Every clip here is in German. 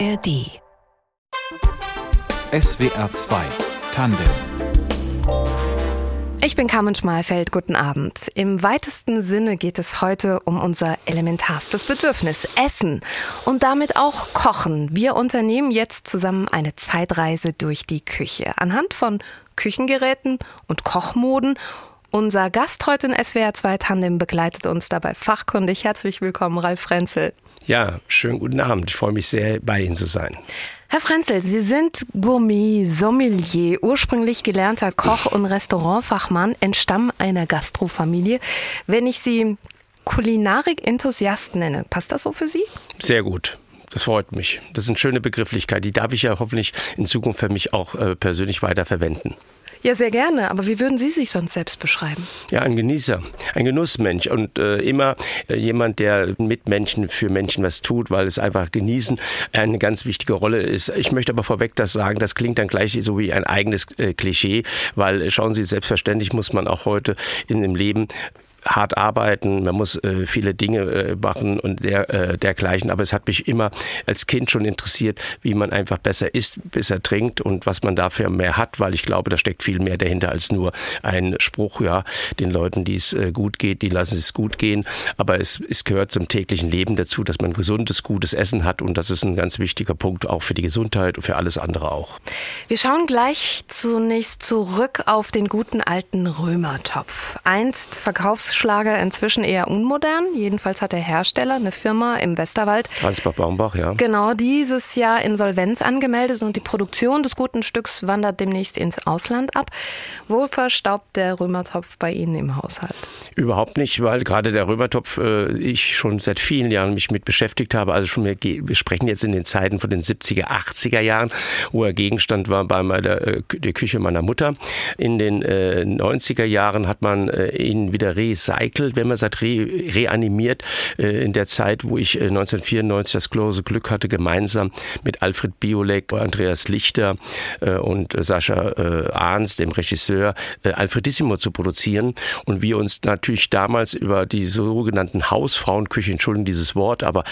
ARD. SWR 2 Tandem. Ich bin Carmen Schmalfeld, guten Abend. Im weitesten Sinne geht es heute um unser elementarstes Bedürfnis, Essen und damit auch Kochen. Wir unternehmen jetzt zusammen eine Zeitreise durch die Küche anhand von Küchengeräten und Kochmoden. Unser Gast heute in SWR 2 Tandem begleitet uns dabei fachkundig. Herzlich willkommen, Ralf Frenzel. Ja, schönen guten Abend. Ich freue mich sehr, bei Ihnen zu sein. Herr Frenzel, Sie sind Gourmet, Sommelier, ursprünglich gelernter Koch und Restaurantfachmann, entstammen einer Gastrofamilie. Wenn ich Sie Kulinarik-Enthusiast nenne, passt das so für Sie? Sehr gut. Das freut mich. Das ist eine schöne Begrifflichkeit. Die darf ich ja hoffentlich in Zukunft für mich auch äh, persönlich weiter verwenden. Ja, sehr gerne. Aber wie würden Sie sich sonst selbst beschreiben? Ja, ein Genießer, ein Genussmensch und äh, immer äh, jemand, der mit Menschen für Menschen was tut, weil es einfach genießen eine ganz wichtige Rolle ist. Ich möchte aber vorweg das sagen, das klingt dann gleich so wie ein eigenes äh, Klischee, weil äh, schauen Sie, selbstverständlich muss man auch heute in dem Leben hart arbeiten, man muss äh, viele Dinge äh, machen und der, äh, dergleichen. Aber es hat mich immer als Kind schon interessiert, wie man einfach besser isst, besser trinkt und was man dafür mehr hat, weil ich glaube, da steckt viel mehr dahinter als nur ein Spruch, ja, den Leuten, die es äh, gut geht, die lassen es gut gehen. Aber es, es gehört zum täglichen Leben dazu, dass man gesundes, gutes Essen hat und das ist ein ganz wichtiger Punkt auch für die Gesundheit und für alles andere auch. Wir schauen gleich zunächst zurück auf den guten alten Römertopf. Einst Verkaufs Verkaufsschlager inzwischen eher unmodern. Jedenfalls hat der Hersteller eine Firma im Westerwald. Transbach Baumbach, ja. Genau, dieses Jahr Insolvenz angemeldet und die Produktion des guten Stücks wandert demnächst ins Ausland ab. Wo verstaubt der Römertopf bei Ihnen im Haushalt? Überhaupt nicht, weil gerade der Römertopf äh, ich schon seit vielen Jahren mich mit beschäftigt habe. Also schon mehr, wir sprechen jetzt in den Zeiten von den 70er, 80er Jahren, wo er Gegenstand war bei meiner, äh, der Küche meiner Mutter. In den äh, 90er Jahren hat man äh, ihn wieder re recycelt, wenn man sagt, re reanimiert. Äh, in der Zeit, wo ich 1994 äh, das große Glück hatte, gemeinsam mit Alfred Biolek, Andreas Lichter äh, und Sascha Ahns, dem Regisseur, Alfredissimo zu produzieren. Und wir uns natürlich damals über die sogenannten Hausfrauenküche, entschuldigen dieses Wort, aber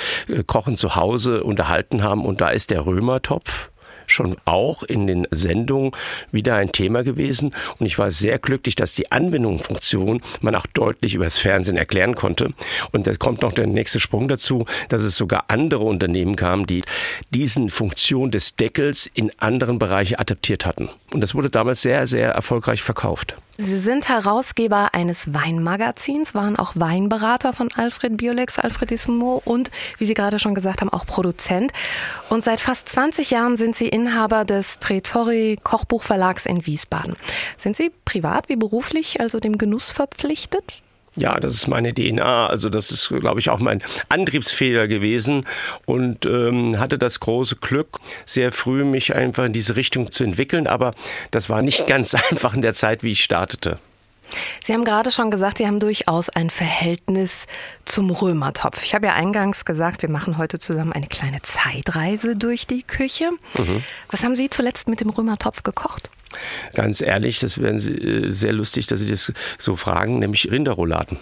Kochen zu Hause unterhalten haben. Und da ist der Römertopf schon auch in den Sendungen wieder ein Thema gewesen. Und ich war sehr glücklich, dass die Anwendungsfunktion man auch deutlich über das Fernsehen erklären konnte. Und da kommt noch der nächste Sprung dazu, dass es sogar andere Unternehmen kamen, die diesen Funktion des Deckels in anderen Bereichen adaptiert hatten. Und das wurde damals sehr, sehr erfolgreich verkauft. Sie sind Herausgeber eines Weinmagazins, waren auch Weinberater von Alfred Biolex, Alfredissimo und, wie Sie gerade schon gesagt haben, auch Produzent. Und seit fast 20 Jahren sind Sie Inhaber des Tretori Kochbuchverlags in Wiesbaden. Sind Sie privat wie beruflich also dem Genuss verpflichtet? Ja, das ist meine DNA. Also das ist, glaube ich, auch mein Antriebsfehler gewesen und ähm, hatte das große Glück, sehr früh mich einfach in diese Richtung zu entwickeln. Aber das war nicht ganz einfach in der Zeit, wie ich startete. Sie haben gerade schon gesagt, Sie haben durchaus ein Verhältnis zum Römertopf. Ich habe ja eingangs gesagt, wir machen heute zusammen eine kleine Zeitreise durch die Küche. Mhm. Was haben Sie zuletzt mit dem Römertopf gekocht? Ganz ehrlich, das wäre äh, sehr lustig, dass Sie das so fragen, nämlich Rinderrouladen.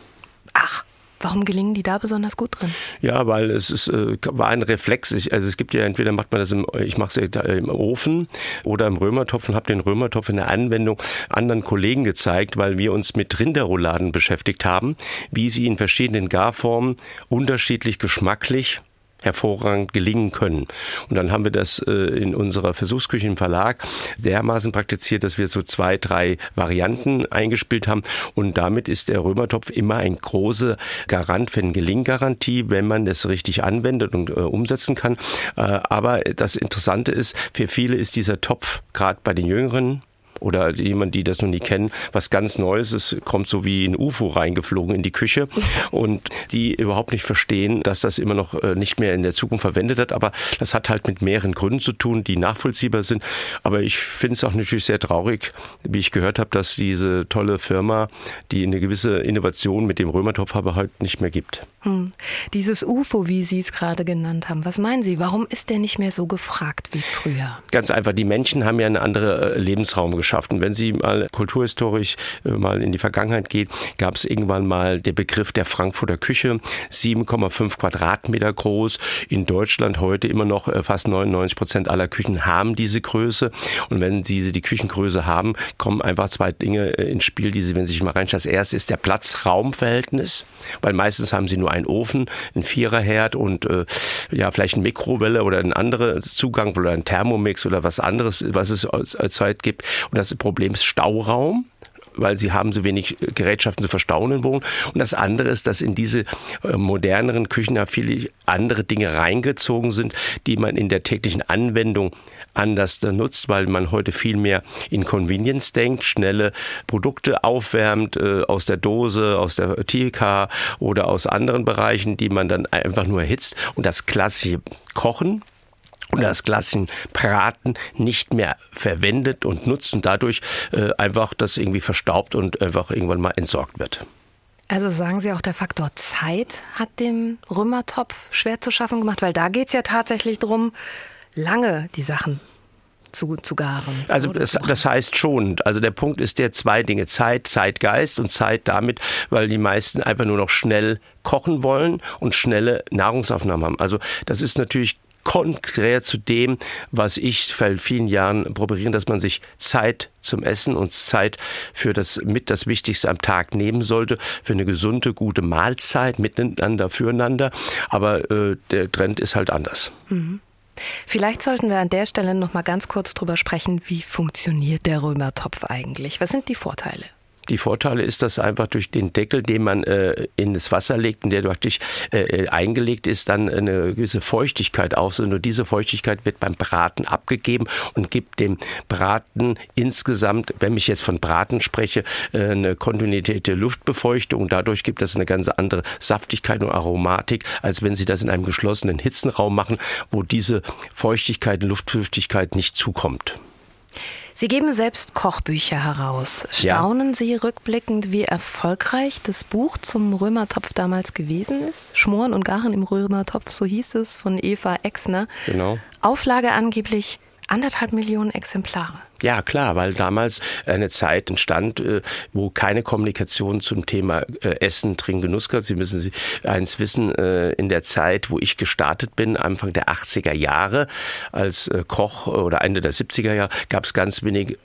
Ach. Warum gelingen die da besonders gut drin? Ja, weil es ist, äh, war ein Reflex. Ich, also es gibt ja entweder macht man das im, ich mache es im Ofen oder im Römertopf und habe den Römertopf in der Anwendung anderen Kollegen gezeigt, weil wir uns mit Rinderrouladen beschäftigt haben, wie sie in verschiedenen Garformen unterschiedlich geschmacklich hervorragend gelingen können. Und dann haben wir das äh, in unserer Versuchsküche im Verlag dermaßen praktiziert, dass wir so zwei, drei Varianten eingespielt haben. Und damit ist der Römertopf immer ein großer Garant für eine Gelinggarantie, wenn man das richtig anwendet und äh, umsetzen kann. Äh, aber das Interessante ist, für viele ist dieser Topf, gerade bei den Jüngeren, oder jemand, die das noch nie kennen, was ganz Neues. Es kommt so wie ein UFO reingeflogen in die Küche und die überhaupt nicht verstehen, dass das immer noch äh, nicht mehr in der Zukunft verwendet wird. Aber das hat halt mit mehreren Gründen zu tun, die nachvollziehbar sind. Aber ich finde es auch natürlich sehr traurig, wie ich gehört habe, dass diese tolle Firma, die eine gewisse Innovation mit dem Römertopf habe, halt nicht mehr gibt. Hm. Dieses UFO, wie Sie es gerade genannt haben, was meinen Sie? Warum ist der nicht mehr so gefragt wie früher? Ganz einfach, die Menschen haben ja einen anderen äh, Lebensraum geschaffen. Wenn Sie mal kulturhistorisch äh, mal in die Vergangenheit gehen, gab es irgendwann mal den Begriff der Frankfurter Küche, 7,5 Quadratmeter groß. In Deutschland heute immer noch äh, fast 99 Prozent aller Küchen haben diese Größe. Und wenn Sie die Küchengröße haben, kommen einfach zwei Dinge ins Spiel, die Sie, wenn Sie sich mal reinschauen. Das erste ist der Platz-Raum-Verhältnis, weil meistens haben Sie nur einen Ofen, einen Viererherd und äh, ja vielleicht eine Mikrowelle oder ein anderer Zugang oder ein Thermomix oder was anderes, was es als Zeit gibt. Und das Problem ist Stauraum weil sie haben so wenig Gerätschaften zu verstauen in Wohnungen. Und das andere ist, dass in diese äh, moderneren Küchen ja viele andere Dinge reingezogen sind, die man in der täglichen Anwendung anders nutzt, weil man heute viel mehr in Convenience denkt, schnelle Produkte aufwärmt äh, aus der Dose, aus der TK oder aus anderen Bereichen, die man dann einfach nur erhitzt. Und das klassische Kochen, und das Braten nicht mehr verwendet und nutzt und dadurch äh, einfach das irgendwie verstaubt und einfach irgendwann mal entsorgt wird. Also sagen Sie auch, der Faktor Zeit hat dem Römertopf schwer zu schaffen gemacht, weil da geht es ja tatsächlich darum, lange die Sachen zu, zu garen. Also das, das, heißt schon, also der Punkt ist der zwei Dinge, Zeit, Zeitgeist und Zeit damit, weil die meisten einfach nur noch schnell kochen wollen und schnelle Nahrungsaufnahmen haben. Also das ist natürlich konträr zu dem, was ich seit vielen Jahren probiere, dass man sich Zeit zum Essen und Zeit für das mit das Wichtigste am Tag nehmen sollte, für eine gesunde, gute Mahlzeit miteinander, füreinander. Aber äh, der Trend ist halt anders. Mhm. Vielleicht sollten wir an der Stelle noch mal ganz kurz drüber sprechen, wie funktioniert der Römertopf eigentlich? Was sind die Vorteile? Die Vorteile ist, dass einfach durch den Deckel, den man äh, in das Wasser legt und der praktisch äh, eingelegt ist, dann eine gewisse Feuchtigkeit auf. Und nur diese Feuchtigkeit wird beim Braten abgegeben und gibt dem Braten insgesamt, wenn ich jetzt von Braten spreche, äh, eine der Luftbefeuchtung. Dadurch gibt es eine ganz andere Saftigkeit und Aromatik, als wenn Sie das in einem geschlossenen Hitzenraum machen, wo diese Feuchtigkeit, Luftfeuchtigkeit nicht zukommt. Sie geben selbst Kochbücher heraus. Staunen ja. Sie rückblickend, wie erfolgreich das Buch zum Römertopf damals gewesen ist? Schmoren und Garen im Römertopf, so hieß es von Eva Exner. Genau. Auflage angeblich anderthalb Millionen Exemplare. Ja, klar, weil damals eine Zeit entstand, äh, wo keine Kommunikation zum Thema äh, Essen, Trinken, Genuss gab. Sie müssen eins wissen, äh, in der Zeit, wo ich gestartet bin, Anfang der 80er Jahre als Koch oder Ende der 70er Jahre, gab es ganz wenig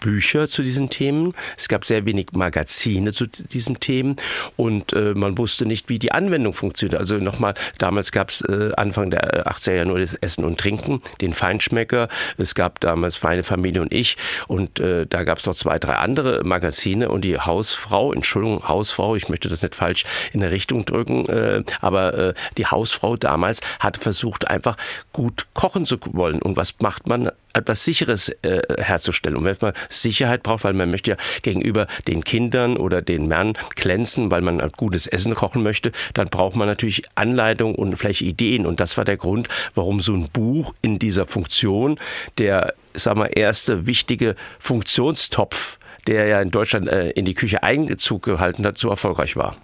Bücher zu diesen Themen. Es gab sehr wenig Magazine zu diesen Themen und äh, man wusste nicht, wie die Anwendung funktioniert. Also nochmal, damals gab es äh, Anfang der 80er Jahre nur das Essen und Trinken, den Feinschmecker. Es gab damals meine Familie und ich und äh, da gab es noch zwei, drei andere Magazine und die Hausfrau, Entschuldigung, Hausfrau, ich möchte das nicht falsch in der Richtung drücken, äh, aber äh, die Hausfrau damals hat versucht, einfach gut kochen zu wollen. Und was macht man? etwas Sicheres äh, herzustellen. Und wenn man Sicherheit braucht, weil man möchte ja gegenüber den Kindern oder den Männern glänzen, weil man gutes Essen kochen möchte, dann braucht man natürlich Anleitung und vielleicht Ideen. Und das war der Grund, warum so ein Buch in dieser Funktion, der, sagen wir, erste wichtige Funktionstopf, der ja in Deutschland äh, in die Küche Einzug gehalten hat, so erfolgreich war.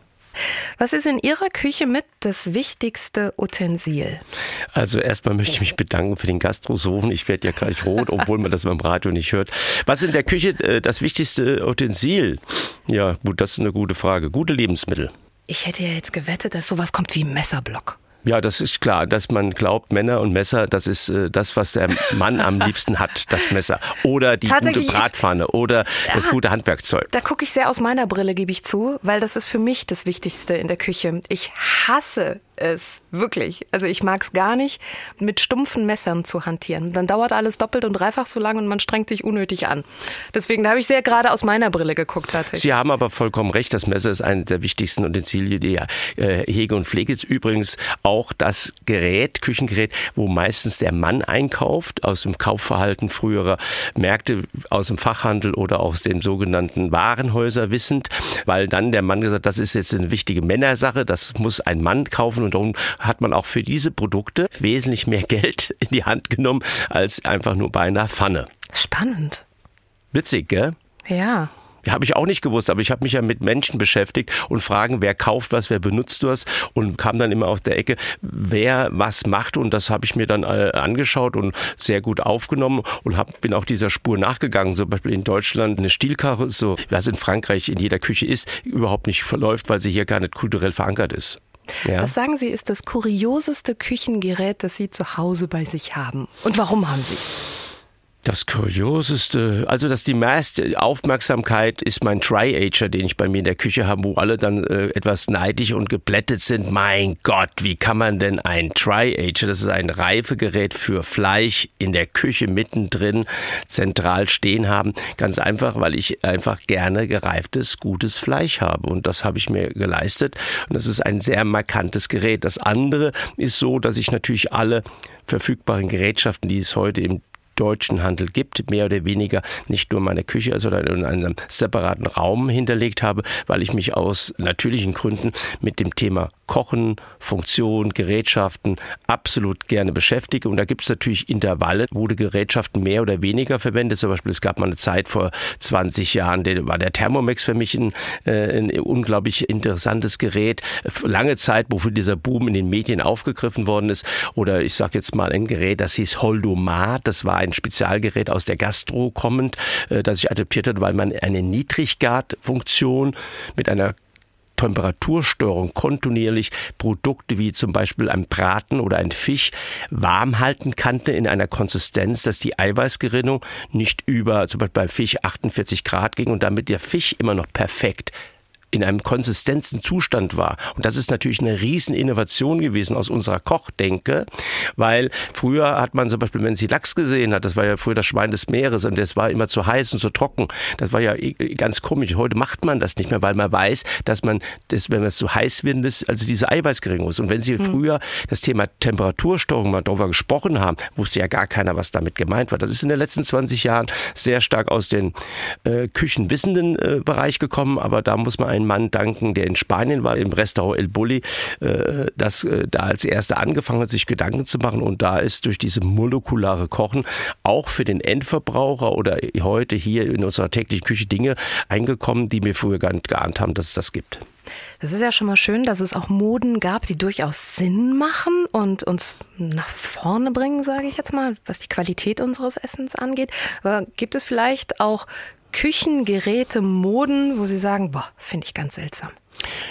Was ist in Ihrer Küche mit das wichtigste Utensil? Also erstmal möchte ich mich bedanken für den Gastrosofen. Ich werde ja gleich rot, obwohl man das beim Radio nicht hört. Was ist in der Küche äh, das wichtigste Utensil? Ja, gut, das ist eine gute Frage. Gute Lebensmittel. Ich hätte ja jetzt gewettet, dass sowas kommt wie ein Messerblock. Ja, das ist klar, dass man glaubt, Männer und Messer, das ist äh, das, was der Mann am liebsten hat, das Messer. Oder die gute Bratpfanne oder ja, das gute Handwerkzeug. Da gucke ich sehr aus meiner Brille, gebe ich zu, weil das ist für mich das Wichtigste in der Küche. Ich hasse es, wirklich. Also ich mag es gar nicht, mit stumpfen Messern zu hantieren. Dann dauert alles doppelt und dreifach so lang und man strengt sich unnötig an. Deswegen habe ich sehr gerade aus meiner Brille geguckt tatsächlich. Sie haben aber vollkommen recht, das Messer ist eines der wichtigsten Utensilien, ja äh, Hege und Pflege ist. Übrigens auch das Gerät, Küchengerät, wo meistens der Mann einkauft, aus dem Kaufverhalten früherer Märkte, aus dem Fachhandel oder aus dem sogenannten Warenhäuser wissend, weil dann der Mann gesagt, das ist jetzt eine wichtige Männersache, das muss ein Mann kaufen und darum hat man auch für diese Produkte wesentlich mehr Geld in die Hand genommen als einfach nur bei einer Pfanne. Spannend. Witzig, gell? Ja. Habe ich auch nicht gewusst, aber ich habe mich ja mit Menschen beschäftigt und fragen, wer kauft was, wer benutzt was und kam dann immer auf der Ecke, wer was macht und das habe ich mir dann äh, angeschaut und sehr gut aufgenommen und hab, bin auch dieser Spur nachgegangen. Zum Beispiel in Deutschland eine Stielkarre, so was in Frankreich in jeder Küche ist, überhaupt nicht verläuft, weil sie hier gar nicht kulturell verankert ist. Ja. Was sagen Sie, ist das kurioseste Küchengerät, das Sie zu Hause bei sich haben? Und warum haben Sie es? Das Kurioseste, also dass die meiste Aufmerksamkeit ist mein Tri-Ager, den ich bei mir in der Küche habe, wo alle dann äh, etwas neidisch und geblättet sind. Mein Gott, wie kann man denn ein Tri-Ager, das ist ein Reifegerät für Fleisch, in der Küche mittendrin zentral stehen haben? Ganz einfach, weil ich einfach gerne gereiftes, gutes Fleisch habe. Und das habe ich mir geleistet. Und das ist ein sehr markantes Gerät. Das andere ist so, dass ich natürlich alle verfügbaren Gerätschaften, die es heute im deutschen Handel gibt, mehr oder weniger nicht nur meine Küche, sondern in einem separaten Raum hinterlegt habe, weil ich mich aus natürlichen Gründen mit dem Thema Kochen, Funktion, Gerätschaften absolut gerne beschäftige. Und da gibt es natürlich Intervalle, wo die Gerätschaften mehr oder weniger verwendet. Zum Beispiel, es gab mal eine Zeit vor 20 Jahren, da war der Thermomix für mich ein, äh, ein unglaublich interessantes Gerät. Lange Zeit, wofür dieser Boom in den Medien aufgegriffen worden ist. Oder ich sage jetzt mal ein Gerät, das hieß Holdomat. Das war ein Spezialgerät aus der Gastro kommend, äh, das ich adaptiert hat, weil man eine Niedriggartfunktion mit einer Temperaturstörung kontinuierlich Produkte wie zum Beispiel ein Braten oder ein Fisch warm halten kannte in einer Konsistenz, dass die Eiweißgerinnung nicht über zum Beispiel bei Fisch 48 Grad ging und damit der Fisch immer noch perfekt in einem konsistenzen Zustand war. Und das ist natürlich eine Rieseninnovation gewesen aus unserer Kochdenke, weil früher hat man zum Beispiel, wenn sie Lachs gesehen hat, das war ja früher das Schwein des Meeres und das war immer zu heiß und zu trocken. Das war ja ganz komisch. Heute macht man das nicht mehr, weil man weiß, dass man das, wenn es zu heiß wird, also diese Eiweißgeringung ist. Und wenn Sie mhm. früher das Thema Temperatursteuerung mal darüber gesprochen haben, wusste ja gar keiner, was damit gemeint war. Das ist in den letzten 20 Jahren sehr stark aus den äh, küchenwissenden äh, Bereich gekommen, aber da muss man einen einen Mann danken, der in Spanien war, im Restaurant El Bulli, äh, das äh, da als erster angefangen hat, sich Gedanken zu machen. Und da ist durch diese molekulare Kochen auch für den Endverbraucher oder heute hier in unserer täglichen Küche Dinge eingekommen, die mir früher gar nicht geahnt haben, dass es das gibt. Das ist ja schon mal schön, dass es auch Moden gab, die durchaus Sinn machen und uns nach vorne bringen, sage ich jetzt mal, was die Qualität unseres Essens angeht. Aber gibt es vielleicht auch Küchengeräte, Moden, wo Sie sagen, boah, finde ich ganz seltsam?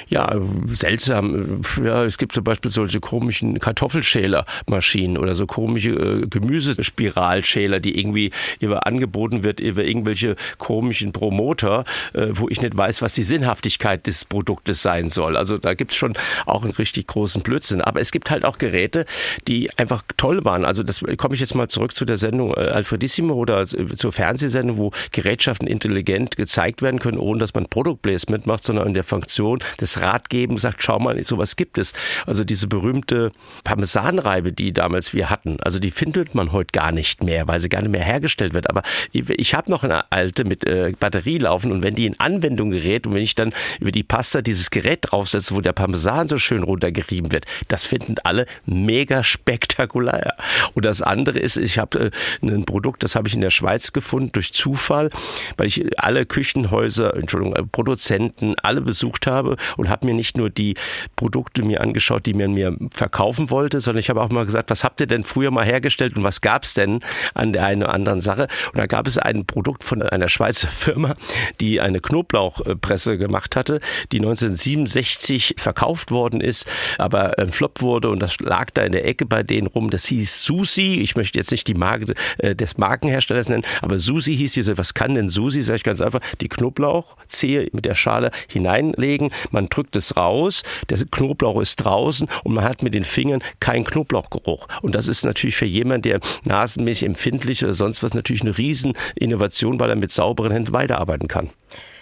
Ja, seltsam. Ja, es gibt zum Beispiel solche komischen Kartoffelschälermaschinen oder so komische äh, Gemüsespiralschäler, die irgendwie über angeboten wird über irgendwelche komischen Promoter, äh, wo ich nicht weiß, was die Sinnhaftigkeit des Produktes sein soll. Also da gibt's schon auch einen richtig großen Blödsinn. Aber es gibt halt auch Geräte, die einfach toll waren. Also das komme ich jetzt mal zurück zu der Sendung äh, Alfredissimo oder äh, zur Fernsehsendung, wo Gerätschaften intelligent gezeigt werden können, ohne dass man Produktplacement macht, sondern in der Funktion das Rat geben, sagt, schau mal, sowas gibt es. Also diese berühmte Parmesanreibe, die damals wir hatten, also die findet man heute gar nicht mehr, weil sie gar nicht mehr hergestellt wird. Aber ich habe noch eine alte mit äh, Batterie laufen und wenn die in Anwendung gerät und wenn ich dann über die Pasta dieses Gerät draufsetze, wo der Parmesan so schön runtergerieben wird, das finden alle mega spektakulär. Und das andere ist, ich habe äh, ein Produkt, das habe ich in der Schweiz gefunden durch Zufall, weil ich alle Küchenhäuser, Entschuldigung, äh, Produzenten alle besucht habe und habe mir nicht nur die Produkte mir angeschaut, die man mir verkaufen wollte, sondern ich habe auch mal gesagt, was habt ihr denn früher mal hergestellt und was gab es denn an der einen oder anderen Sache? Und da gab es ein Produkt von einer Schweizer Firma, die eine Knoblauchpresse gemacht hatte, die 1967 verkauft worden ist, aber ein Flop wurde und das lag da in der Ecke bei denen rum. Das hieß Susi. Ich möchte jetzt nicht die Marke äh, des Markenherstellers nennen, aber Susi hieß diese, was kann denn Susi? Sag ich ganz einfach, die Knoblauchzehe mit der Schale hineinlegen, man drückt es raus, der Knoblauch ist draußen und man hat mit den Fingern keinen Knoblauchgeruch. Und das ist natürlich für jemanden, der nasenmäßig empfindlich oder sonst was, natürlich eine Rieseninnovation, weil er mit sauberen Händen weiterarbeiten kann.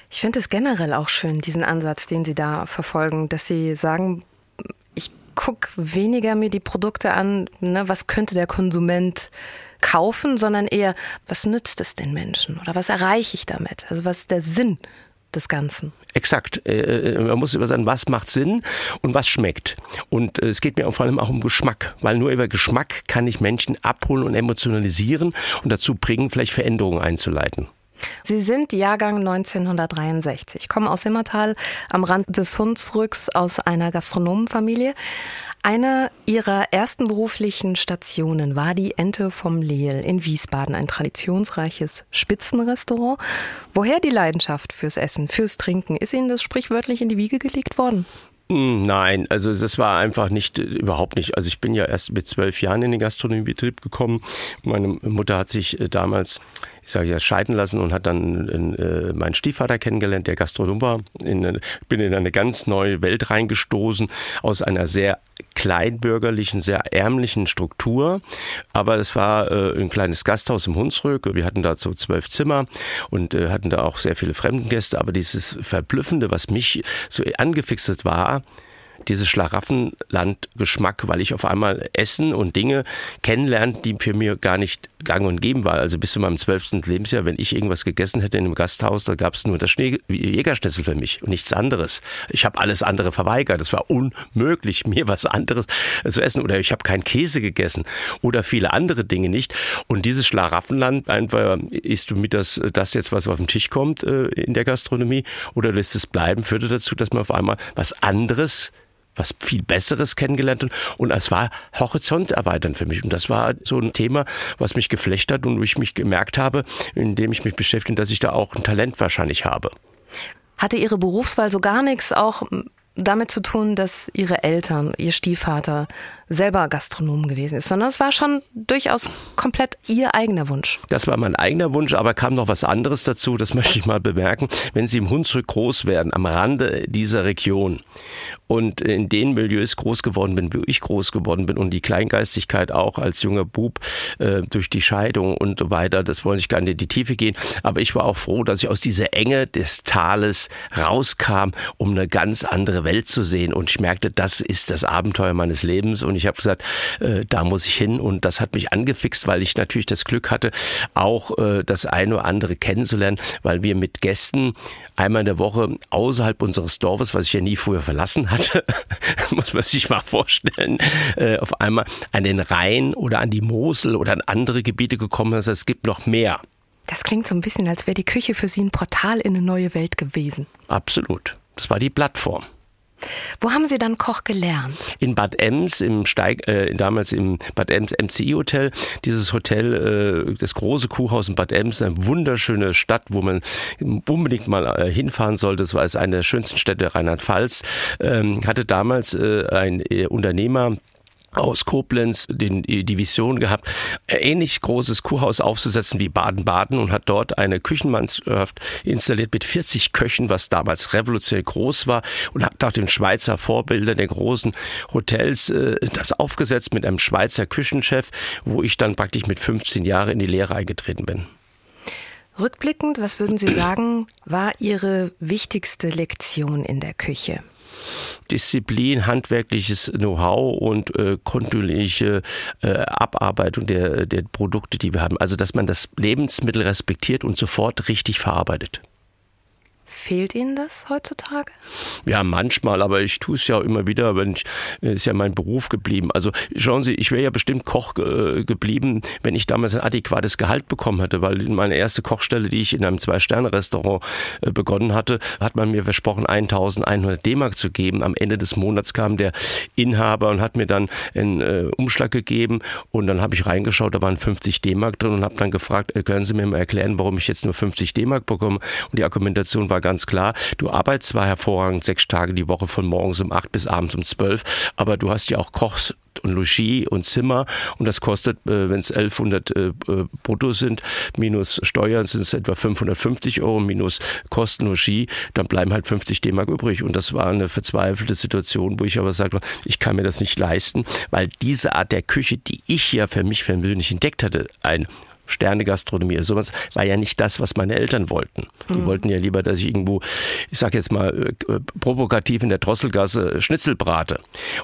Ich finde es generell auch schön, diesen Ansatz, den Sie da verfolgen, dass Sie sagen, ich gucke weniger mir die Produkte an, ne, was könnte der Konsument kaufen, sondern eher, was nützt es den Menschen oder was erreiche ich damit? Also was ist der Sinn des Ganzen. Exakt. Äh, äh, man muss über sagen, was macht Sinn und was schmeckt. Und äh, es geht mir vor allem auch um Geschmack, weil nur über Geschmack kann ich Menschen abholen und emotionalisieren und dazu bringen, vielleicht Veränderungen einzuleiten. Sie sind Jahrgang 1963, kommen aus Simmertal am Rand des Hunsrücks aus einer Gastronomenfamilie. Eine ihrer ersten beruflichen Stationen war die Ente vom Lehl in Wiesbaden, ein traditionsreiches Spitzenrestaurant. Woher die Leidenschaft fürs Essen, fürs Trinken? Ist Ihnen das sprichwörtlich in die Wiege gelegt worden? Hm, nein, also das war einfach nicht, überhaupt nicht. Also ich bin ja erst mit zwölf Jahren in den Gastronomiebetrieb gekommen. Meine Mutter hat sich äh, damals ich sage ja, scheiden lassen und hat dann äh, meinen Stiefvater kennengelernt, der Gastronom war. In, bin in eine ganz neue Welt reingestoßen, aus einer sehr kleinbürgerlichen, sehr ärmlichen Struktur. Aber es war äh, ein kleines Gasthaus im Hunsrück. Wir hatten da so zwölf Zimmer und äh, hatten da auch sehr viele Fremdengäste. Aber dieses Verblüffende, was mich so angefixt war, dieses Schlaraffenland-Geschmack, weil ich auf einmal Essen und Dinge kennenlernte, die für mich gar nicht gang und geben waren. Also bis zu meinem zwölften Lebensjahr, wenn ich irgendwas gegessen hätte in einem Gasthaus, da gab es nur das Schnee Jägerschnitzel für mich und nichts anderes. Ich habe alles andere verweigert. Es war unmöglich, mir was anderes zu essen. Oder ich habe keinen Käse gegessen oder viele andere Dinge nicht. Und dieses Schlaraffenland, einfach isst du mit das, das jetzt, was auf den Tisch kommt äh, in der Gastronomie oder lässt es bleiben, führte dazu, dass man auf einmal was anderes was viel Besseres kennengelernt und es war Horizont erweitern für mich. Und das war so ein Thema, was mich geflecht hat und wo ich mich gemerkt habe, indem ich mich beschäftige, dass ich da auch ein Talent wahrscheinlich habe. Hatte Ihre Berufswahl so gar nichts auch damit zu tun, dass Ihre Eltern, Ihr Stiefvater selber Gastronom gewesen ist, sondern es war schon durchaus komplett Ihr eigener Wunsch. Das war mein eigener Wunsch, aber kam noch was anderes dazu, das möchte ich mal bemerken. Wenn Sie im Hunsrück groß werden, am Rande dieser Region und in den Milieus groß geworden bin, wo ich groß geworden bin und die Kleingeistigkeit auch als junger Bub äh, durch die Scheidung und so weiter, das wollte ich gar nicht in die Tiefe gehen, aber ich war auch froh, dass ich aus dieser Enge des Tales rauskam, um eine ganz andere Welt zu sehen und ich merkte, das ist das Abenteuer meines Lebens und ich habe gesagt, äh, da muss ich hin und das hat mich angefixt, weil ich natürlich das Glück hatte, auch äh, das eine oder andere kennenzulernen, weil wir mit Gästen einmal in der Woche außerhalb unseres Dorfes, was ich ja nie früher verlassen hatte, hatte, muss man sich mal vorstellen, äh, auf einmal an den Rhein oder an die Mosel oder an andere Gebiete gekommen ist. Es gibt noch mehr. Das klingt so ein bisschen, als wäre die Küche für Sie ein Portal in eine neue Welt gewesen. Absolut. Das war die Plattform. Wo haben Sie dann Koch gelernt? In Bad Ems, im Steig, äh, damals im Bad Ems MCI Hotel. Dieses Hotel, äh, das große Kuhhaus in Bad Ems, eine wunderschöne Stadt, wo man unbedingt mal äh, hinfahren sollte. Das war es eine der schönsten Städte Rheinland-Pfalz. Ähm, hatte damals äh, ein äh, Unternehmer, aus Koblenz den, die Vision gehabt, ähnlich großes Kuhhaus aufzusetzen wie Baden-Baden und hat dort eine Küchenmannschaft installiert mit 40 Köchen, was damals revolutionär groß war und hat nach den Schweizer Vorbildern der großen Hotels äh, das aufgesetzt mit einem Schweizer Küchenchef, wo ich dann praktisch mit 15 Jahren in die Lehre eingetreten bin. Rückblickend, was würden Sie sagen, war Ihre wichtigste Lektion in der Küche? Disziplin, handwerkliches Know-how und äh, kontinuierliche äh, Abarbeitung der, der Produkte, die wir haben. Also, dass man das Lebensmittel respektiert und sofort richtig verarbeitet. Fehlt Ihnen das heutzutage? Ja, manchmal, aber ich tue es ja immer wieder, wenn ich, ist ja mein Beruf geblieben. Also schauen Sie, ich wäre ja bestimmt Koch äh, geblieben, wenn ich damals ein adäquates Gehalt bekommen hätte, weil meine erste Kochstelle, die ich in einem Zwei-Sterne-Restaurant äh, begonnen hatte, hat man mir versprochen, 1100 D-Mark zu geben. Am Ende des Monats kam der Inhaber und hat mir dann einen äh, Umschlag gegeben und dann habe ich reingeschaut, da waren 50 D-Mark drin und habe dann gefragt, äh, können Sie mir mal erklären, warum ich jetzt nur 50 D-Mark bekomme? Und die Argumentation war ganz ganz klar, du arbeitest zwar hervorragend sechs Tage die Woche von morgens um acht bis abends um zwölf, aber du hast ja auch Kochs und Logis und Zimmer und das kostet, wenn es 1100 äh, äh, brutto sind, minus Steuern sind es etwa 550 Euro, minus Kosten Logis, dann bleiben halt 50 D-Mark übrig. Und das war eine verzweifelte Situation, wo ich aber sagte, ich kann mir das nicht leisten, weil diese Art der Küche, die ich ja für mich persönlich entdeckt hatte, ein Sterne-Gastronomie. Sowas war ja nicht das, was meine Eltern wollten. Die mhm. wollten ja lieber, dass ich irgendwo, ich sag jetzt mal, äh, provokativ in der Drosselgasse Schnitzel brate.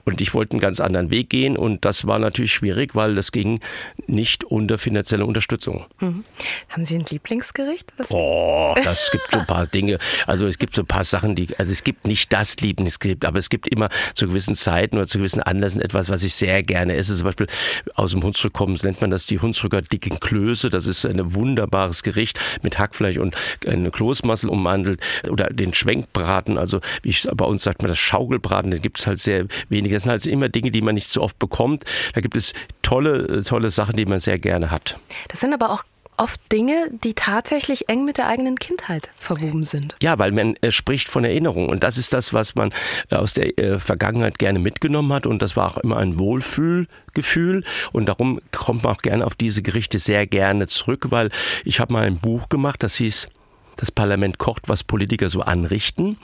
Und ich wollte einen ganz anderen Weg gehen und das war natürlich schwierig, weil das ging nicht unter finanzielle Unterstützung. Mhm. Haben Sie ein Lieblingsgericht? Was? Oh, das gibt so ein paar Dinge. Also es gibt so ein paar Sachen, die, also es gibt nicht das Lieblingsgericht, aber es gibt immer zu gewissen Zeiten oder zu gewissen Anlässen etwas, was ich sehr gerne esse. Zum Beispiel aus dem Hunsrück kommen, nennt man das die Hunsrücker dicken Klöße Klöße, das ist ein wunderbares Gericht mit Hackfleisch und eine Kloßmassel ummantelt oder den Schwenkbraten, also wie ich bei uns sagt man das Schaukelbraten, den gibt es halt sehr wenig. Das sind halt immer Dinge, die man nicht so oft bekommt. Da gibt es tolle, tolle Sachen, die man sehr gerne hat. Das sind aber auch oft Dinge, die tatsächlich eng mit der eigenen Kindheit verwoben sind. Ja, weil man äh, spricht von Erinnerung. Und das ist das, was man äh, aus der äh, Vergangenheit gerne mitgenommen hat. Und das war auch immer ein Wohlfühlgefühl. Und darum kommt man auch gerne auf diese Gerichte sehr gerne zurück, weil ich habe mal ein Buch gemacht, das hieß das Parlament kocht, was Politiker so anrichten.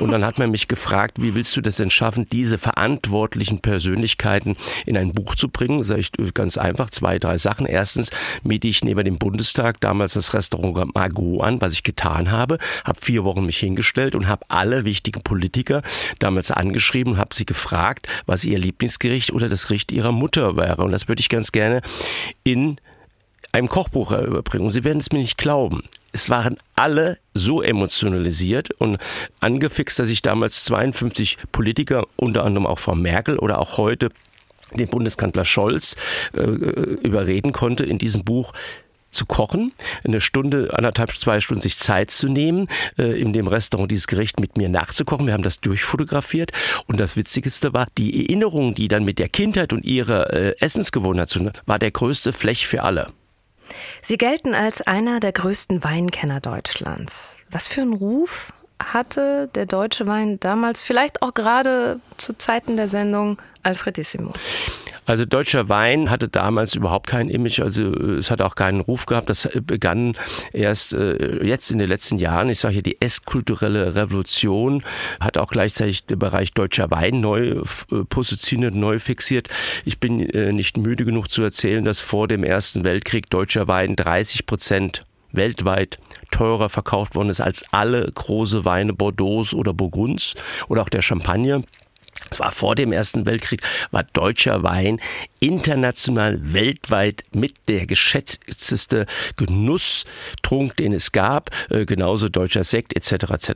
Und dann hat man mich gefragt, wie willst du das denn schaffen, diese verantwortlichen Persönlichkeiten in ein Buch zu bringen? Sag ich ganz einfach, zwei, drei Sachen. Erstens miete ich neben dem Bundestag damals das Restaurant Margot an, was ich getan habe, habe vier Wochen mich hingestellt und habe alle wichtigen Politiker damals angeschrieben und habe sie gefragt, was ihr Lieblingsgericht oder das Gericht ihrer Mutter wäre. Und das würde ich ganz gerne in einem Kochbuch überbringen. Und Sie werden es mir nicht glauben es waren alle so emotionalisiert und angefixt, dass ich damals 52 Politiker, unter anderem auch Frau Merkel oder auch heute den Bundeskanzler Scholz, äh, überreden konnte, in diesem Buch zu kochen, eine Stunde, anderthalb, zwei Stunden sich Zeit zu nehmen, äh, in dem Restaurant dieses Gericht mit mir nachzukochen. Wir haben das durchfotografiert und das Witzigste war, die Erinnerung, die dann mit der Kindheit und ihrer äh, Essensgewohnheit zu war der größte Flech für alle. Sie gelten als einer der größten Weinkenner Deutschlands. Was für einen Ruf hatte der deutsche Wein damals, vielleicht auch gerade zu Zeiten der Sendung Alfredissimo? Also deutscher Wein hatte damals überhaupt kein Image, also es hat auch keinen Ruf gehabt. Das begann erst äh, jetzt in den letzten Jahren. Ich sage ja, die esskulturelle Revolution hat auch gleichzeitig den Bereich deutscher Wein neu äh, positioniert, neu fixiert. Ich bin äh, nicht müde genug zu erzählen, dass vor dem Ersten Weltkrieg deutscher Wein 30 Prozent weltweit teurer verkauft worden ist als alle große Weine Bordeaux oder Burgunds oder auch der Champagner. Es war vor dem Ersten Weltkrieg, war deutscher Wein international weltweit mit der geschätzteste Genusstrunk, den es gab, äh, genauso deutscher Sekt etc. etc.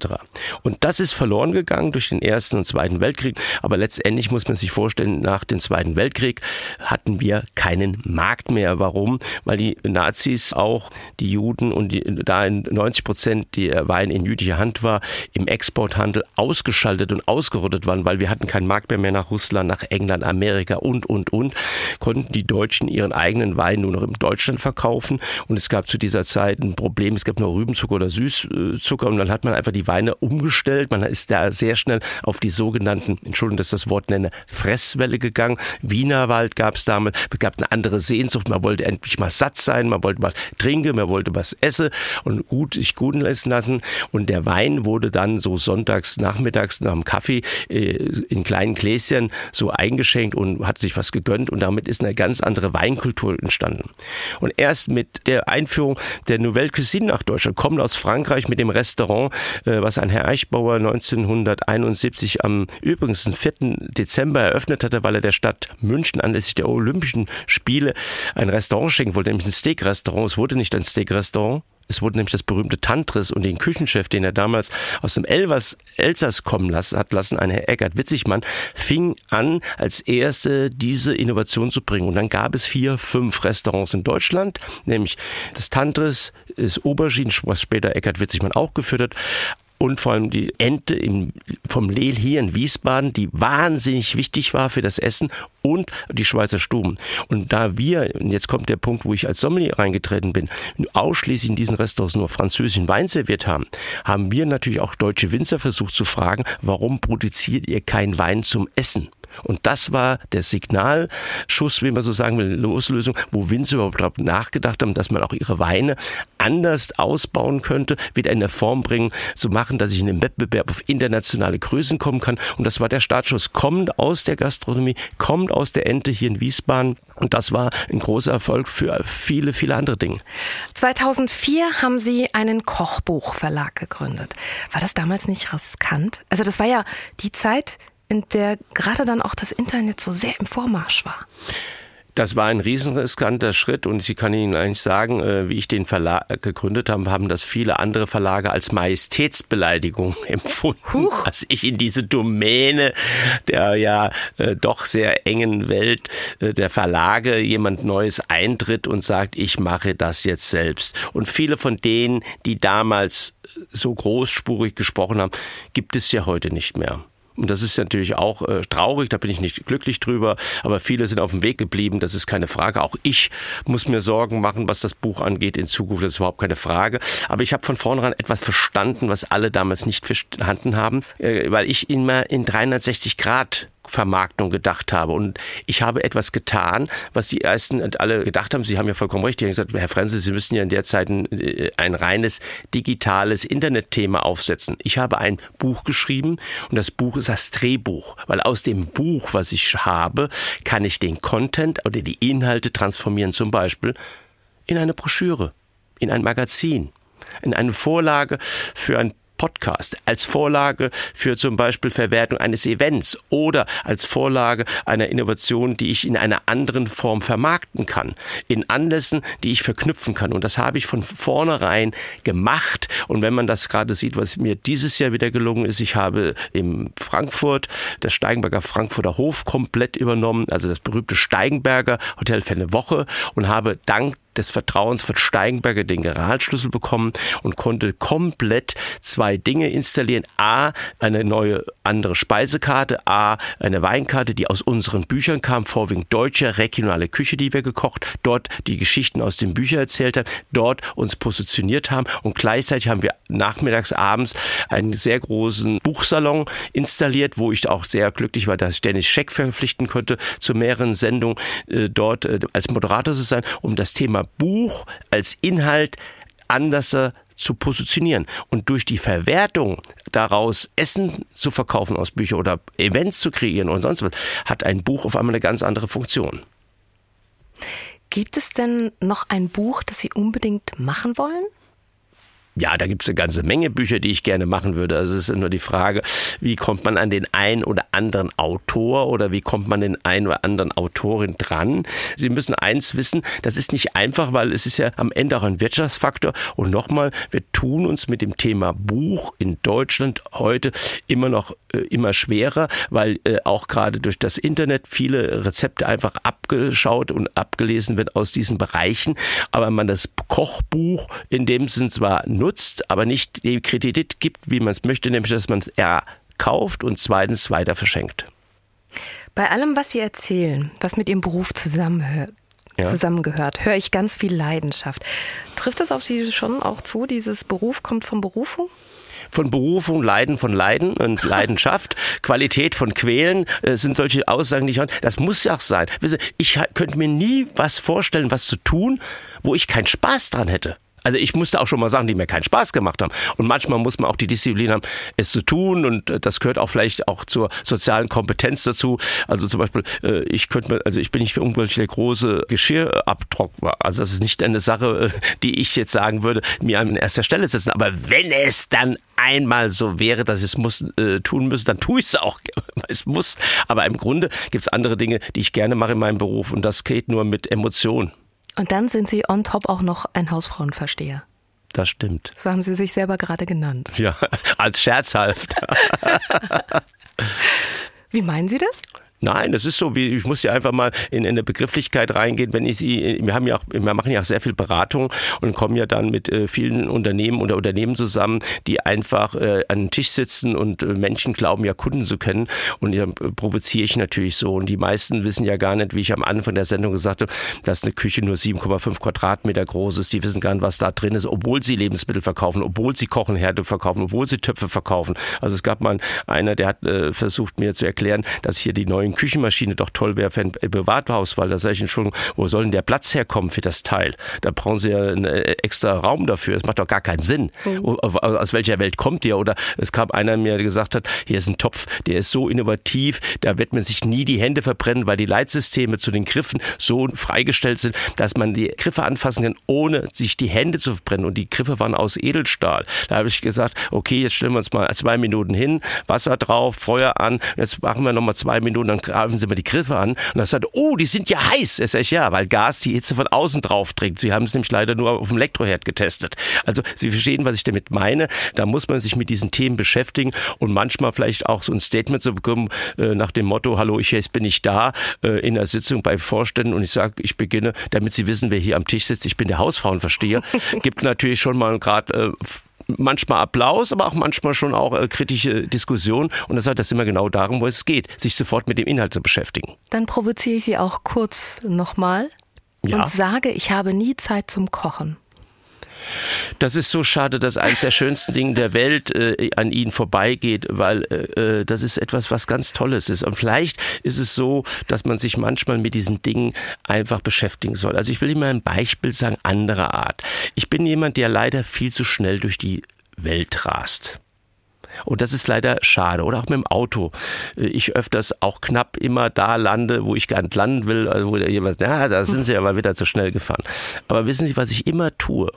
Und das ist verloren gegangen durch den Ersten und Zweiten Weltkrieg. Aber letztendlich muss man sich vorstellen, nach dem Zweiten Weltkrieg hatten wir keinen Markt mehr. Warum? Weil die Nazis auch die Juden und die, da in 90 Prozent der Wein in jüdischer Hand war, im Exporthandel ausgeschaltet und ausgerottet waren, weil wir hatten keinen Markt mehr, mehr nach Russland, nach England, Amerika und, und, und konnten die Deutschen ihren eigenen Wein nur noch in Deutschland verkaufen. Und es gab zu dieser Zeit ein Problem, es gab nur Rübenzucker oder Süßzucker und dann hat man einfach die Weine umgestellt. Man ist da sehr schnell auf die sogenannten, Entschuldigung, dass ich das Wort nenne, Fresswelle gegangen. Wienerwald gab es damals, es gab eine andere Sehnsucht, man wollte endlich mal satt sein, man wollte mal trinken, man wollte was essen und gut sich guten lassen. Und der Wein wurde dann so sonntags, nachmittags nach dem Kaffee äh, in kleinen Gläschen so eingeschenkt und hat sich was gegönnt und damit ist eine ganz andere Weinkultur entstanden. Und erst mit der Einführung der Nouvelle Cuisine nach Deutschland, kommt aus Frankreich mit dem Restaurant, äh, was ein Herr Eichbauer 1971 am übrigens 4. Dezember eröffnet hatte, weil er der Stadt München anlässlich der Olympischen Spiele ein Restaurant schenken wollte, nämlich ein Steak-Restaurant. Es wurde nicht ein Steak-Restaurant, es wurde nämlich das berühmte Tantris und den Küchenchef, den er damals aus dem Elvers, Elsass kommen lassen, hat lassen, ein Herr Eckert Witzigmann, fing an, als erste diese Innovation zu bringen. Und dann gab es vier, fünf Restaurants in Deutschland, nämlich das Tantris, das Aubergine, was später Eckert Witzigmann auch geführt hat, und vor allem die Ente im, vom Lehl hier in Wiesbaden, die wahnsinnig wichtig war für das Essen und die Schweizer Stuben. Und da wir, und jetzt kommt der Punkt, wo ich als Sommelier reingetreten bin, ausschließlich in diesen Restaurants nur französischen Wein serviert haben, haben wir natürlich auch deutsche Winzer versucht zu fragen, warum produziert ihr keinen Wein zum Essen? Und das war der Signalschuss, wie man so sagen will, Loslösung, wo Winzer überhaupt nachgedacht haben, dass man auch ihre Weine anders ausbauen könnte, wieder in der Form bringen, zu machen, dass ich in den Wettbewerb auf internationale Größen kommen kann. Und das war der Startschuss. Kommt aus der Gastronomie, kommt aus der Ente hier in Wiesbaden. Und das war ein großer Erfolg für viele, viele andere Dinge. 2004 haben Sie einen Kochbuchverlag gegründet. War das damals nicht riskant? Also das war ja die Zeit, in der gerade dann auch das Internet so sehr im Vormarsch war. Das war ein riesenriskanter Schritt und ich kann Ihnen eigentlich sagen, äh, wie ich den Verlag gegründet habe, haben das viele andere Verlage als Majestätsbeleidigung empfunden, Huch. als ich in diese Domäne der ja äh, doch sehr engen Welt äh, der Verlage jemand Neues eintritt und sagt, ich mache das jetzt selbst. Und viele von denen, die damals so großspurig gesprochen haben, gibt es ja heute nicht mehr. Und das ist natürlich auch äh, traurig, da bin ich nicht glücklich drüber, aber viele sind auf dem Weg geblieben, das ist keine Frage. Auch ich muss mir Sorgen machen, was das Buch angeht in Zukunft, das ist überhaupt keine Frage. Aber ich habe von vornherein etwas verstanden, was alle damals nicht verstanden haben, äh, weil ich immer in 360 Grad Vermarktung gedacht habe. Und ich habe etwas getan, was die ersten alle gedacht haben. Sie haben ja vollkommen recht. Die haben gesagt, Herr Frenzel, Sie müssen ja in der Zeit ein, äh, ein reines digitales Internetthema aufsetzen. Ich habe ein Buch geschrieben und das Buch ist das Drehbuch, weil aus dem Buch, was ich habe, kann ich den Content oder die Inhalte transformieren, zum Beispiel in eine Broschüre, in ein Magazin, in eine Vorlage für ein Podcast als Vorlage für zum Beispiel Verwertung eines Events oder als Vorlage einer Innovation, die ich in einer anderen Form vermarkten kann, in Anlässen, die ich verknüpfen kann. Und das habe ich von vornherein gemacht. Und wenn man das gerade sieht, was mir dieses Jahr wieder gelungen ist, ich habe in Frankfurt das Steigenberger Frankfurter Hof komplett übernommen, also das berühmte Steigenberger Hotel für eine Woche und habe dank des Vertrauens von Steigenberger den Generalschlüssel bekommen und konnte komplett zwei Dinge installieren. A, eine neue andere Speisekarte, A, eine Weinkarte, die aus unseren Büchern kam, vorwiegend deutsche regionale Küche, die wir gekocht, dort die Geschichten aus den Büchern erzählt haben, dort uns positioniert haben und gleichzeitig haben wir nachmittags, abends einen sehr großen Buchsalon installiert, wo ich auch sehr glücklich war, dass ich Dennis Scheck verpflichten konnte, zu mehreren Sendungen äh, dort äh, als Moderator zu sein, um das Thema Buch als Inhalt anders zu positionieren. Und durch die Verwertung daraus Essen zu verkaufen aus Büchern oder Events zu kreieren und sonst was, hat ein Buch auf einmal eine ganz andere Funktion. Gibt es denn noch ein Buch, das Sie unbedingt machen wollen? Ja, da gibt es eine ganze Menge Bücher, die ich gerne machen würde. Also es ist nur die Frage, wie kommt man an den einen oder anderen Autor oder wie kommt man den einen oder anderen Autorin dran? Sie müssen eins wissen, das ist nicht einfach, weil es ist ja am Ende auch ein Wirtschaftsfaktor. Und nochmal, wir tun uns mit dem Thema Buch in Deutschland heute immer noch immer schwerer, weil äh, auch gerade durch das Internet viele Rezepte einfach abgeschaut und abgelesen wird aus diesen Bereichen. Aber man das Kochbuch in dem Sinn zwar nutzt, aber nicht den Kredit gibt, wie man es möchte, nämlich dass man es erkauft und zweitens weiter verschenkt. Bei allem, was Sie erzählen, was mit Ihrem Beruf zusammenhört, ja. zusammengehört, höre ich ganz viel Leidenschaft. Trifft das auf Sie schon auch zu? Dieses Beruf kommt von Berufung? Von Berufung, Leiden von Leiden und Leidenschaft, Qualität von Quälen, äh, sind solche Aussagen, die ich das muss ja auch sein. Ich könnte mir nie was vorstellen, was zu tun, wo ich keinen Spaß dran hätte. Also ich musste auch schon mal Sachen, die mir keinen Spaß gemacht haben. Und manchmal muss man auch die Disziplin haben, es zu tun. Und äh, das gehört auch vielleicht auch zur sozialen Kompetenz dazu. Also zum Beispiel, äh, ich könnte, also ich bin nicht für unglaublich der große Geschirrabtrockner. Also das ist nicht eine Sache, äh, die ich jetzt sagen würde, mir an erster Stelle setzen. Aber wenn es dann einmal so wäre, dass ich es muss, äh, tun müsste, dann tue ich es auch. es muss. Aber im Grunde gibt es andere Dinge, die ich gerne mache in meinem Beruf. Und das geht nur mit Emotionen. Und dann sind Sie on top auch noch ein Hausfrauenversteher. Das stimmt. So haben Sie sich selber gerade genannt. Ja, als scherzhaft. Wie meinen Sie das? Nein, das ist so, wie ich muss ja einfach mal in, in eine Begrifflichkeit reingehen, wenn ich sie, wir haben ja auch, wir machen ja auch sehr viel Beratung und kommen ja dann mit äh, vielen Unternehmen oder Unternehmen zusammen, die einfach äh, an den Tisch sitzen und äh, Menschen glauben ja Kunden zu kennen. Und ja, provoziere ich natürlich so. Und die meisten wissen ja gar nicht, wie ich am Anfang der Sendung gesagt habe, dass eine Küche nur 7,5 Quadratmeter groß ist, die wissen gar nicht, was da drin ist, obwohl sie Lebensmittel verkaufen, obwohl sie Kochenherde verkaufen, obwohl sie Töpfe verkaufen. Also es gab mal einer, der hat äh, versucht mir zu erklären, dass hier die neuen Küchenmaschine doch toll wäre für ein Privathaus, weil da sage ich, Entschuldigung, wo soll denn der Platz herkommen für das Teil? Da brauchen Sie ja einen äh, extra Raum dafür. Das macht doch gar keinen Sinn. Mhm. Aus welcher Welt kommt ihr? Oder es kam einer, der mir gesagt hat, hier ist ein Topf, der ist so innovativ, da wird man sich nie die Hände verbrennen, weil die Leitsysteme zu den Griffen so freigestellt sind, dass man die Griffe anfassen kann, ohne sich die Hände zu verbrennen. Und die Griffe waren aus Edelstahl. Da habe ich gesagt, okay, jetzt stellen wir uns mal zwei Minuten hin, Wasser drauf, Feuer an, jetzt machen wir nochmal zwei Minuten, dann greifen Sie mal die Griffe an. Und er sagt, oh, die sind ja heiß. Er sagt, ja, weil Gas die Hitze von außen drauf trägt. Sie haben es nämlich leider nur auf dem Elektroherd getestet. Also Sie verstehen, was ich damit meine. Da muss man sich mit diesen Themen beschäftigen und manchmal vielleicht auch so ein Statement zu bekommen äh, nach dem Motto, hallo, ich jetzt bin ich da äh, in der Sitzung bei Vorständen und ich sage, ich beginne, damit Sie wissen, wer hier am Tisch sitzt. Ich bin der Hausfrauenversteher. Gibt natürlich schon mal gerade äh, manchmal Applaus, aber auch manchmal schon auch äh, kritische Diskussion. Und das hat das immer genau darum, wo es geht, sich sofort mit dem Inhalt zu beschäftigen. Dann provoziere ich Sie auch kurz nochmal ja. und sage, ich habe nie Zeit zum Kochen. Das ist so schade, dass eines der schönsten Dinge der Welt äh, an ihnen vorbeigeht, weil äh, äh, das ist etwas, was ganz Tolles ist. Und vielleicht ist es so, dass man sich manchmal mit diesen Dingen einfach beschäftigen soll. Also ich will Ihnen mal ein Beispiel sagen, anderer Art. Ich bin jemand, der leider viel zu schnell durch die Welt rast. Und das ist leider schade. Oder auch mit dem Auto. Äh, ich öfters auch knapp immer da lande, wo ich gar nicht landen will, also wo jemand, ja, da sind sie aber wieder zu schnell gefahren. Aber wissen Sie, was ich immer tue?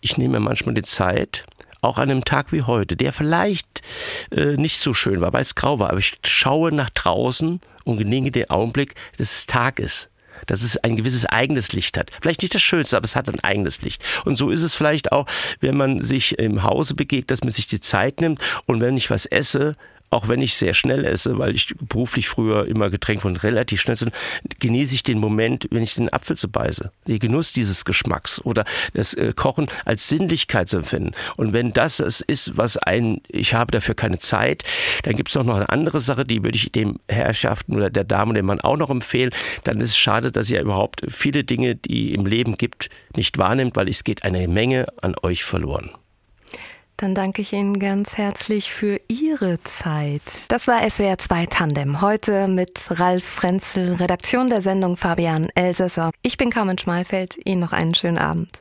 Ich nehme manchmal die Zeit, auch an einem Tag wie heute, der vielleicht äh, nicht so schön war, weil es grau war, aber ich schaue nach draußen und genieße den Augenblick, dass es Tag ist. Dass es ein gewisses eigenes Licht hat. Vielleicht nicht das Schönste, aber es hat ein eigenes Licht. Und so ist es vielleicht auch, wenn man sich im Hause begegnet, dass man sich die Zeit nimmt und wenn ich was esse, auch wenn ich sehr schnell esse, weil ich beruflich früher immer getränkt und relativ schnell sind, genieße ich den Moment, wenn ich den Apfel zu beiße. Den Genuss dieses Geschmacks oder das äh, Kochen als Sinnlichkeit zu empfinden. Und wenn das es ist, was ein, ich habe dafür keine Zeit, dann gibt es auch noch eine andere Sache, die würde ich dem Herrschaften oder der Dame, dem Mann auch noch empfehlen. Dann ist es schade, dass ihr überhaupt viele Dinge, die im Leben gibt, nicht wahrnimmt, weil es geht eine Menge an euch verloren. Dann danke ich Ihnen ganz herzlich für Ihre Zeit. Das war SWR 2 Tandem. Heute mit Ralf Frenzel, Redaktion der Sendung Fabian Elsässer. Ich bin Carmen Schmalfeld. Ihnen noch einen schönen Abend.